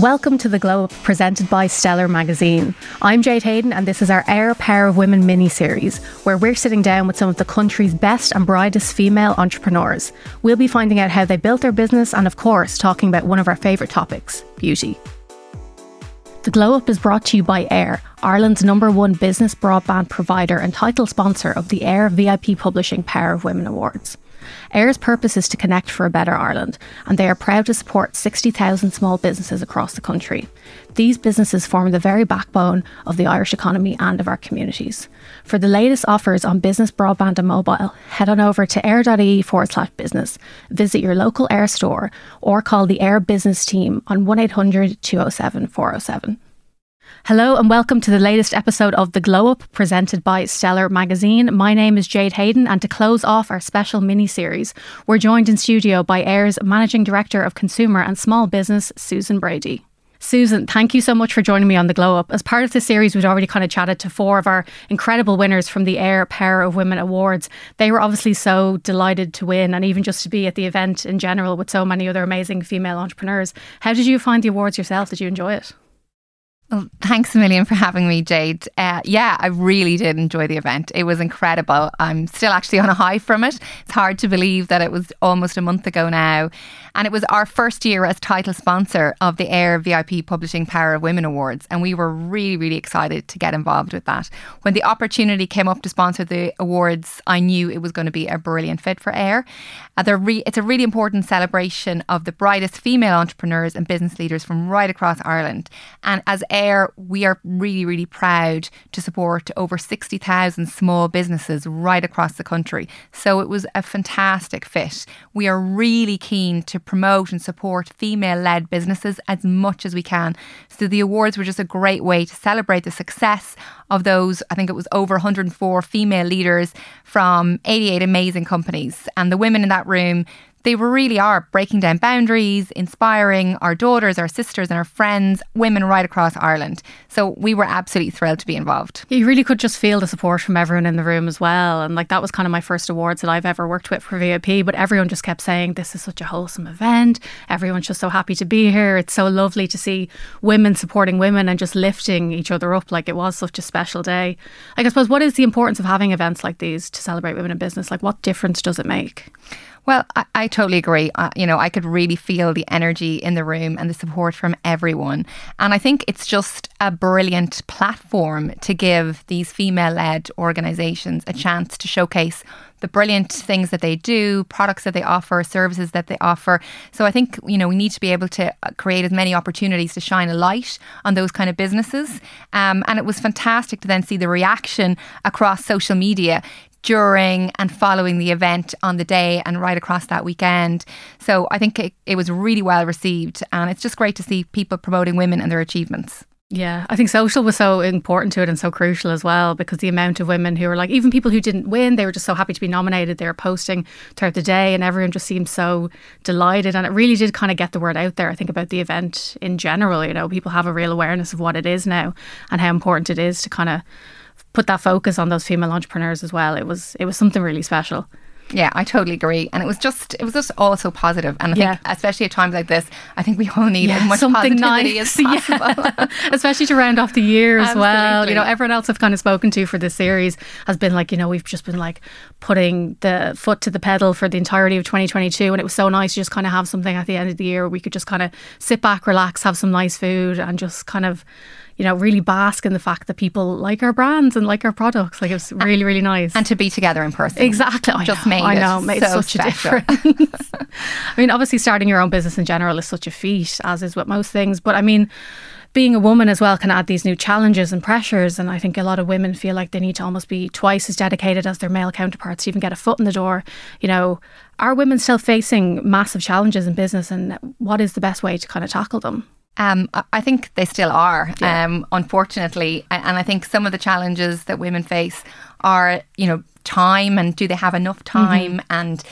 Welcome to the Glow Up presented by Stellar Magazine. I'm Jade Hayden, and this is our eir Power of Women mini series, where we're sitting down with some of the country's best and brightest female entrepreneurs. We'll be finding out how they built their business and, of course, talking about one of our favourite topics beauty. The Glow Up is brought to you by Eir, Ireland's number one business broadband provider and title sponsor of the eir VIP Publishing Power of Women Awards. eir's purpose is to connect for a better Ireland, and they are proud to support 60,000 small businesses across the country. These businesses form the very backbone of the Irish economy and of our communities. For the latest offers on business broadband and mobile, head on over to eir.ie forward slash business, visit your local eir store, or call the eir business team on 1800 207 407. Hello and welcome to the latest episode of The Glow Up presented by Stellar Magazine. My name is Jade Hayden and to close off our special mini series, we're joined in studio by eir's Managing Director of Consumer and Small Business, Susan Brady. Susan, thank you so much for joining me on the Glow Up. As part of this series, we'd already kind of chatted to four of our incredible winners from the eir Power of Women Awards. They were obviously so delighted to win and even just to be at the event in general with so many other amazing female entrepreneurs. How did you find the awards yourself? Did you enjoy it? Well, thanks a million for having me, Jade. Uh, yeah, I really did enjoy the event. It was incredible. I'm still actually on a high from it. It's hard to believe that it was almost a month ago now. And it was our first year as title sponsor of the eir VIP Publishing Power of Women Awards. And we were really, really excited to get involved with that. When the opportunity came up to sponsor the awards, I knew it was going to be a brilliant fit for eir. Uh, re- it's a really important celebration of the brightest female entrepreneurs and business leaders from right across Ireland. And as Eir, we are really, really proud to support over 60,000 small businesses right across the country. So it was a fantastic fit. We are really keen to promote and support female led businesses as much as we can. So the awards were just a great way to celebrate the success of those, I think it was over 104 female leaders from 88 amazing companies. And the women in that room, they really are breaking down boundaries, inspiring our daughters, our sisters, and our friends, women right across Ireland. So we were absolutely thrilled to be involved. You really could just feel the support from everyone in the room as well. And like that was kind of my first awards that I've ever worked with for VIP. But everyone just kept saying, This is such a wholesome event. Everyone's just so happy to be here. It's so lovely to see women supporting women and just lifting each other up. Like it was such a special day. Like, I suppose, what is the importance of having events like these to celebrate women in business? Like, what difference does it make? Well, I, I totally agree. Uh, you know, I could really feel the energy in the room and the support from everyone. And I think it's just a brilliant platform to give these female led organizations a chance to showcase the brilliant things that they do, products that they offer, services that they offer. So I think, you know, we need to be able to uh, create as many opportunities to shine a light on those kind of businesses. Um, and it was fantastic to then see the reaction across social media during and following the event on the day and right across that weekend. So I think it, it was really well received. And it's just great to see people promoting women and their achievements. Yeah, I think social was so important to it and so crucial as well because the amount of women who were like, even people who didn't win, they were just so happy to be nominated. They were posting throughout the day and everyone just seemed so delighted. And it really did kind of get the word out there, I think, about the event in general. You know, people have a real awareness of what it is now and how important it is to kind of put that focus on those female entrepreneurs as well. It was it was something really special. Yeah, I totally agree. And it was just it was just all so positive. And I think especially at times like this, I think we all need yeah, as much something positivity nice. as possible. Yeah. especially to round off the year as Absolutely. well. You know, everyone else I've kind of spoken to for this series has been like, you know, we've just been like putting the foot to the pedal for the entirety of 2022 and it was so nice to just kind of have something at the end of the year where we could just kind of sit back, relax, have some nice food and just kind of you know, really bask in the fact that people like our brands and like our products. Like it's really, really nice. And to be together in person. Exactly. I just know, made I know, made so such special. a difference. I mean, obviously starting your own business in general is such a feat, as is with most things. But I mean, being a woman as well can add these new challenges and pressures. And I think a lot of women feel like they need to almost be twice as dedicated as their male counterparts to even get a foot in the door. You know, are women still facing massive challenges in business and what is the best way to kind of tackle them? Um, I think they still are, yeah. um, unfortunately. And I think some of the challenges that women face are, you know, time and do they have enough mm-hmm. time mm-hmm. and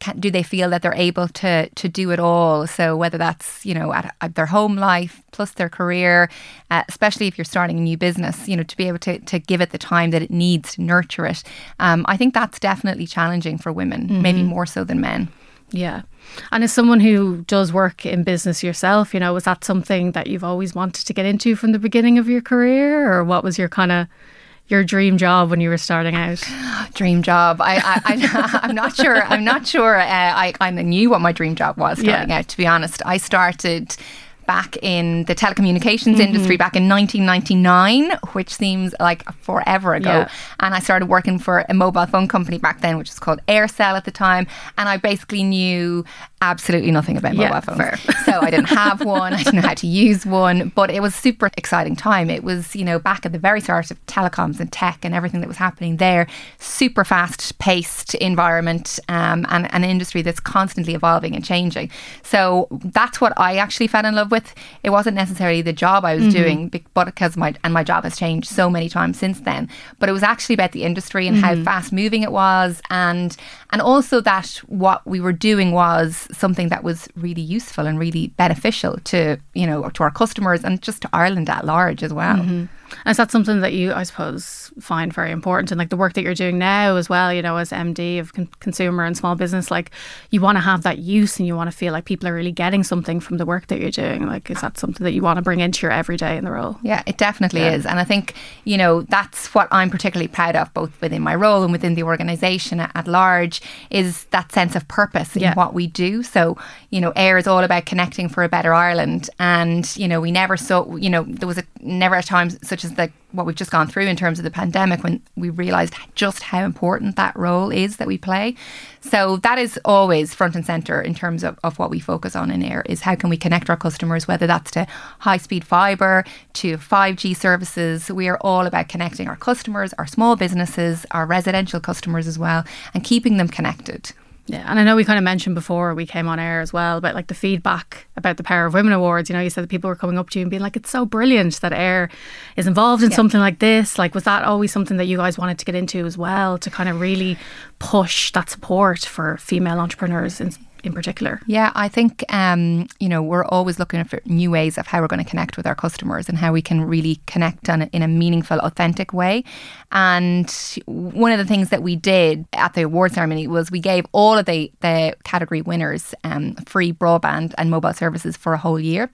can, do they feel that they're able to to do it all? So whether that's you know at, at their home life plus their career, uh, especially if you're starting a new business, you know to be able to to give it the time that it needs to nurture it. Um, I think that's definitely challenging for women, mm-hmm. maybe more so than men. Yeah. And as someone who does work in business yourself, you know, was that something that you've always wanted to get into from the beginning of your career, or what was your kind of your dream job when you were starting out? Dream job. I, I, I am not sure. I'm not sure. Uh, I kind of knew what my dream job was starting yeah. out. To be honest, I started back in the telecommunications mm-hmm. industry back in 1999, which seems like forever ago. Yeah. And I started working for a mobile phone company back then, which was called Eircell at the time. And I basically knew absolutely nothing about mobile yeah, phones. so I didn't have one, I didn't know how to use one, but it was super exciting time. It was, you know, back at the very start of telecoms and tech and everything that was happening there. Super fast paced environment um, and an industry that's constantly evolving and changing. So that's what I actually fell in love with. It wasn't necessarily the job I was mm-hmm. doing, but because my and my job has changed so many times since then. But it was actually about the industry and mm-hmm. how fast moving it was, and and also that what we were doing was something that was really useful and really beneficial to you know to our customers and just to Ireland at large as well. Mm-hmm. And is that something that you, I suppose, find very important and like the work that you're doing now as well? You know, as MD of con- consumer and small business, like you want to have that use and you want to feel like people are really getting something from the work that you're doing. Like, is that something that you want to bring into your everyday in the role? Yeah, it definitely yeah. is. And I think you know that's what I'm particularly proud of, both within my role and within the organisation at large, is that sense of purpose in yeah. what we do. So you know, eir is all about connecting for a better Ireland, and you know, we never saw, you know, there was a never a time such as like what we've just gone through in terms of the pandemic when we realized just how important that role is that we play. So that is always front and center in terms of, of what we focus on in eir is how can we connect our customers, whether that's to high speed fiber, to 5G services. We are all about connecting our customers, our small businesses, our residential customers as well, and keeping them connected. Yeah, and I know we kind of mentioned before we came on air as well about like the feedback about the Power of Women Awards. You know, you said that people were coming up to you and being like, "It's so brilliant that eir is involved in yeah. something like this." Like, was that always something that you guys wanted to get into as well to kind of really push that support for female entrepreneurs in, in particular? Yeah, I think um, you know we're always looking for new ways of how we're going to connect with our customers and how we can really connect on, in a meaningful, authentic way. And one of the things that we did at the award ceremony was we gave all of the the category winners um, free broadband and mobile services for a whole year.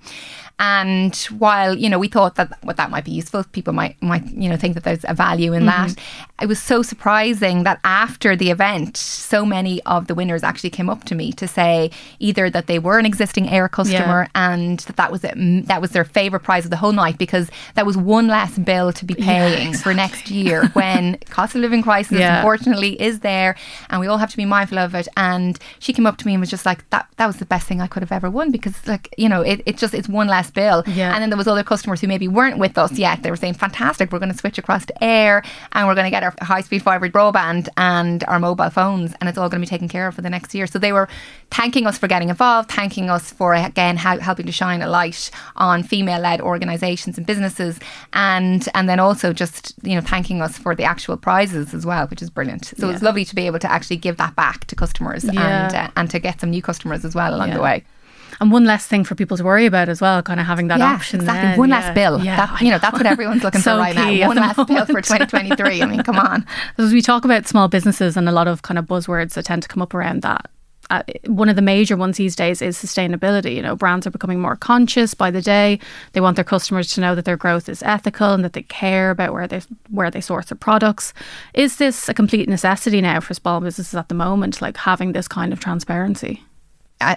And while you know we thought that what that might be useful, people might might you know think that there's a value in mm-hmm. that. It was so surprising that after the event, so many of the winners actually came up to me to say either that they were an existing eir customer yeah. and that that was it, that was their favorite prize of the whole night because that was one less bill to be paying yeah, exactly. for next year when cost of living crisis yeah. unfortunately is there and we all have to be mindful of it. And she came up to me and was just like that that was the best thing I could have ever won because like you know it, it just it's one less bill. Yeah. And then there was other customers who maybe weren't with us yet. They were saying, fantastic, we're going to switch across to eir and we're going to get our high speed fibre broadband and our mobile phones and it's all going to be taken care of for the next year. So they were thanking us for getting involved, thanking us for, again, helping to shine a light on female led organisations and businesses and, and then also just, you know, thanking us for the actual prizes as well, which is brilliant. So yeah. it's lovely to be able to actually give that back to customers yeah. and, uh, and to get some new customers as well along yeah. the way and one less thing for people to worry about as well, kind of having that yeah, option. Exactly, then. one yeah. less bill. Yeah, that, you know, that's what everyone's looking so for right now. One less bill for 2023. I mean, come on. As we talk about small businesses and a lot of kind of buzzwords that tend to come up around that. Uh, one of the major ones these days is sustainability. You know, brands are becoming more conscious by the day. They want their customers to know that their growth is ethical and that they care about where they where they source their products. Is this a complete necessity now for small businesses at the moment, like having this kind of transparency?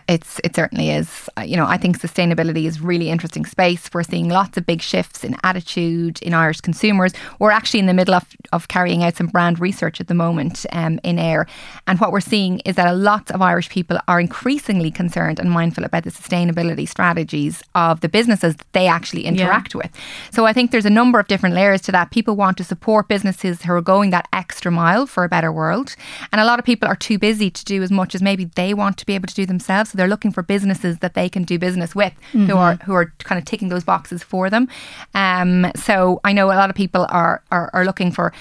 It's it certainly is. You know, I think sustainability is really interesting space. We're seeing lots of big shifts in attitude in Irish consumers. We're actually in the middle of, of carrying out some brand research at the moment um, in eir, and what we're seeing is that a lot of Irish people are increasingly concerned and mindful about the sustainability strategies of the businesses that they actually interact yeah. with. So I think there's a number of different layers to that. People want to support businesses who are going that extra mile for a better world, and a lot of people are too busy to do as much as maybe they want to be able to do themselves themselves. So they're looking for businesses that they can do business with mm-hmm. who are who are kind of ticking those boxes for them. Um, so I know a lot of people are, are, are looking for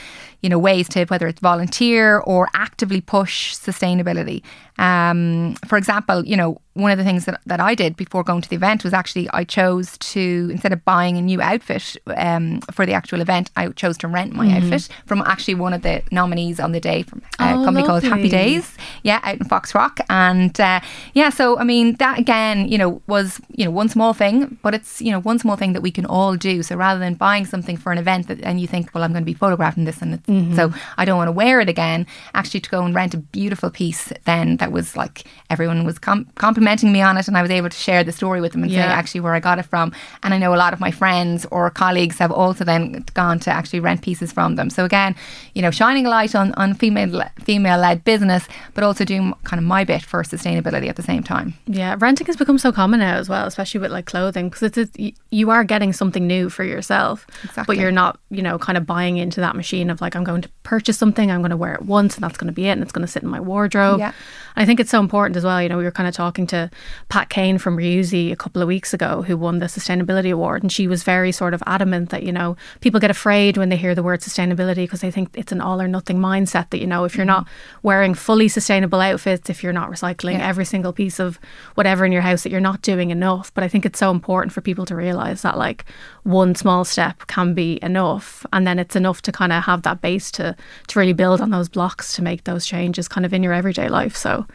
you know, ways to whether it's volunteer or actively push sustainability. Um, for example, you know, one of the things that, that I did before going to the event was actually I chose to instead of buying a new outfit um, for the actual event, I chose to rent my mm. outfit from actually one of the nominees on the day from a oh, company lovely. called Happy Days, yeah, out in Foxrock, and uh, yeah, so I mean that again, you know, was you know one small thing, but it's you know one small thing that we can all do. So rather than buying something for an event that, and you think, well, I'm going to be photographing this, and mm-hmm. so I don't want to wear it again, actually to go and rent a beautiful piece then that was like everyone was com- complimenting me on it, and I was able to share the story with them and yeah. say actually where I got it from. And I know a lot of my friends or colleagues have also then gone to actually rent pieces from them. So again, you know, shining a light on on female female led business, but also doing kind of my bit for sustainability at the same time. Yeah, renting has become so common now as well, especially with like clothing, because it's, it's you are getting something new for yourself, exactly. but you're not you know kind of buying into that machine of like I'm going to purchase something, I'm going to wear it once, and that's going to be it, and it's going to sit in my wardrobe. Yeah. I think it's so important as well. You know, we were kind of talking to Pat Kane from Reusi a couple of weeks ago, who won the sustainability award, and she was very sort of adamant that you know people get afraid when they hear the word sustainability because they think it's an all or nothing mindset. That you know, if you're mm-hmm. not wearing fully sustainable outfits, if you're not recycling yeah. every single piece of whatever in your house, that you're not doing enough. But I think it's so important for people to realize that like one small step can be enough, and then it's enough to kind of have that base to to really build on those blocks to make those changes kind of in your everyday life. So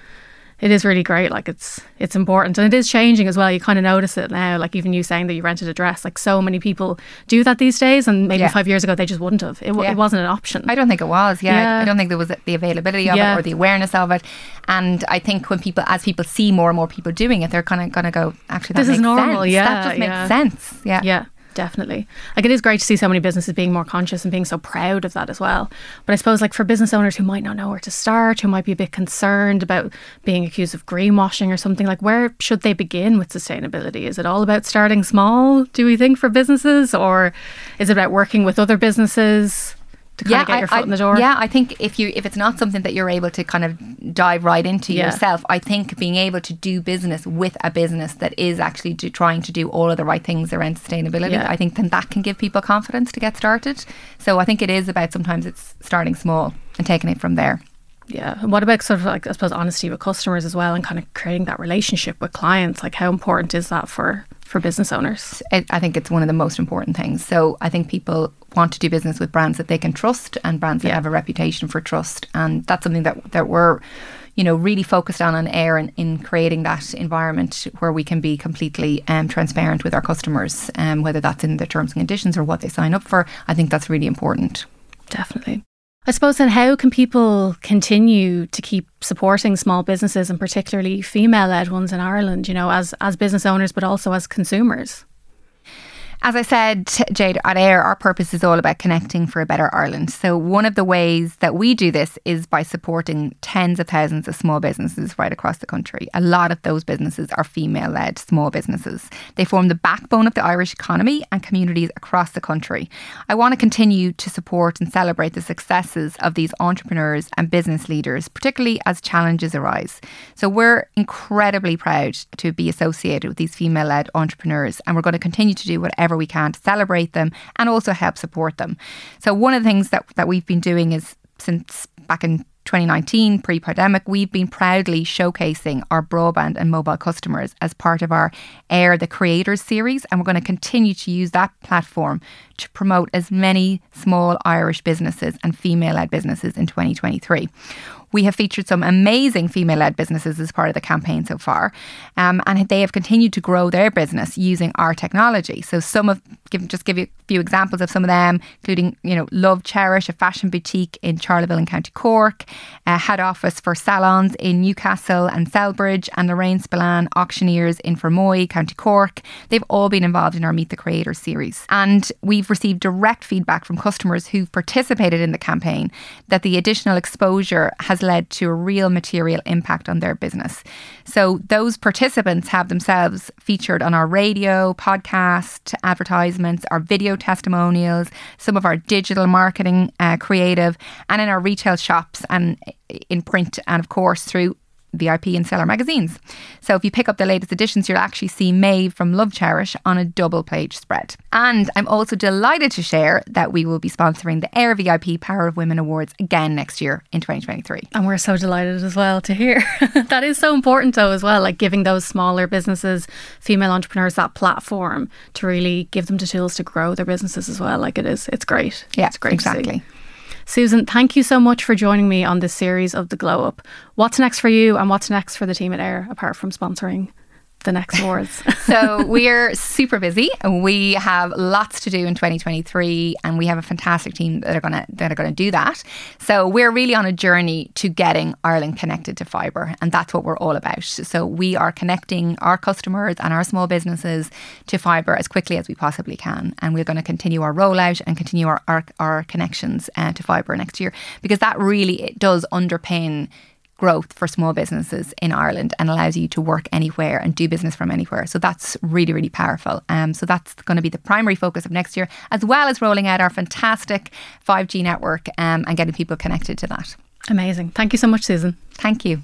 it is really great. Like it's it's important and it is changing as well. You kind of notice it now. Like even you saying that you rented a dress. Like so many people do that these days, and maybe yeah. five years ago they just wouldn't have. It, yeah. it, wasn't an option. I don't think it was. Yeah, yeah. I don't think there was the availability of it or the awareness of it. And I think when people, as people see more and more people doing it, they're kind of going to go. Actually, this is normal. Sense. Yeah, that just makes sense. Yeah, yeah definitely. Like it is great to see so many businesses being more conscious and being so proud of that as well. But I suppose like for business owners who might not know where to start, who might be a bit concerned about being accused of greenwashing or something, like where should they begin with sustainability? Is it all about starting small, do we think, for businesses? Or is it about working with other businesses? To kind yeah, of get your foot I, in the door. Yeah, I think if you if it's not something that you're able to kind of dive right into yeah. yourself, I think being able to do business with a business that is actually do, trying to do all of the right things around sustainability, yeah. I think then that can give people confidence to get started. So I think it is about sometimes it's starting small and taking it from there. Yeah. And what about sort of like I suppose honesty with customers as well and kind of creating that relationship with clients? Like how important is that for for business owners? I think it's one of the most important things. So I think people want to do business with brands that they can trust and brands that yeah. have a reputation for trust. And that's something that, that we're, you know, really focused on on eir and in creating that environment where we can be completely um, transparent with our customers, um, whether that's in the terms and conditions or what they sign up for. I think that's really important. Definitely. I suppose then how can people continue to keep supporting small businesses and particularly female led ones in Ireland, you know, as as business owners but also as consumers? As I said, Jade, at eir, our purpose is all about connecting for a better Ireland. So, one of the ways that we do this is by supporting tens of thousands of small businesses right across the country. A lot of those businesses are female led small businesses. They form the backbone of the Irish economy and communities across the country. I want to continue to support and celebrate the successes of these entrepreneurs and business leaders, particularly as challenges arise. So, we're incredibly proud to be associated with these female led entrepreneurs, and we're going to continue to do whatever we can to celebrate them and also help support them. So, one of the things that, that we've been doing is since back in 2019, pre pandemic, we've been proudly showcasing our broadband and mobile customers as part of our eir the Creators series. And we're going to continue to use that platform to promote as many small Irish businesses and female led businesses in 2023. We have featured some amazing female led businesses as part of the campaign so far. Um, and they have continued to grow their business using our technology. So, some of, give, just give you a few examples of some of them, including, you know, Love Cherish, a fashion boutique in Charleville in County Cork, a head office for salons in Newcastle and Celbridge, and Lorraine Spillane Auctioneers in Fermoy, County Cork. They've all been involved in our Meet the Creators series. And we've received direct feedback from customers who've participated in the campaign that the additional exposure has has led to a real material impact on their business. So those participants have themselves featured on our radio, podcast, advertisements, our video testimonials, some of our digital marketing uh, creative, and in our retail shops and in print, and of course through VIP and Stellar magazines. So if you pick up the latest editions, you'll actually see Maeve from Love Cherish on a double page spread. And I'm also delighted to share that we will be sponsoring the eir VIP Power of Women Awards again next year in 2023. And we're so delighted as well to hear. that is so important though as well, like giving those smaller businesses, female entrepreneurs that platform to really give them the tools to grow their businesses as well. Like it is, it's great. Yeah, it's great. Exactly. Susan, thank you so much for joining me on this series of the Glow Up. What's next for you and what's next for the team at eir apart from sponsoring the next awards? so we're super busy. We have lots to do in 2023, and we have a fantastic team that are gonna that are gonna do that. So we're really on a journey to getting Ireland connected to fibre, and that's what we're all about. So we are connecting our customers and our small businesses to fibre as quickly as we possibly can, and we're going to continue our rollout and continue our our, our connections uh, to fibre next year because that really it does underpin growth for small businesses in Ireland and allows you to work anywhere and do business from anywhere. So that's really, really powerful. Um, so that's going to be the primary focus of next year, as well as rolling out our fantastic 5G network um, and getting people connected to that. Amazing. Thank you so much, Susan. Thank you.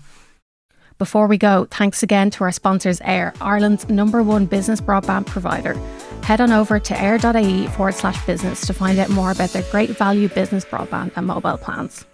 Before we go, thanks again to our sponsors, eir, Ireland's number one business broadband provider. Head on over to eir.ie forward slash business to find out more about their great value business broadband and mobile plans.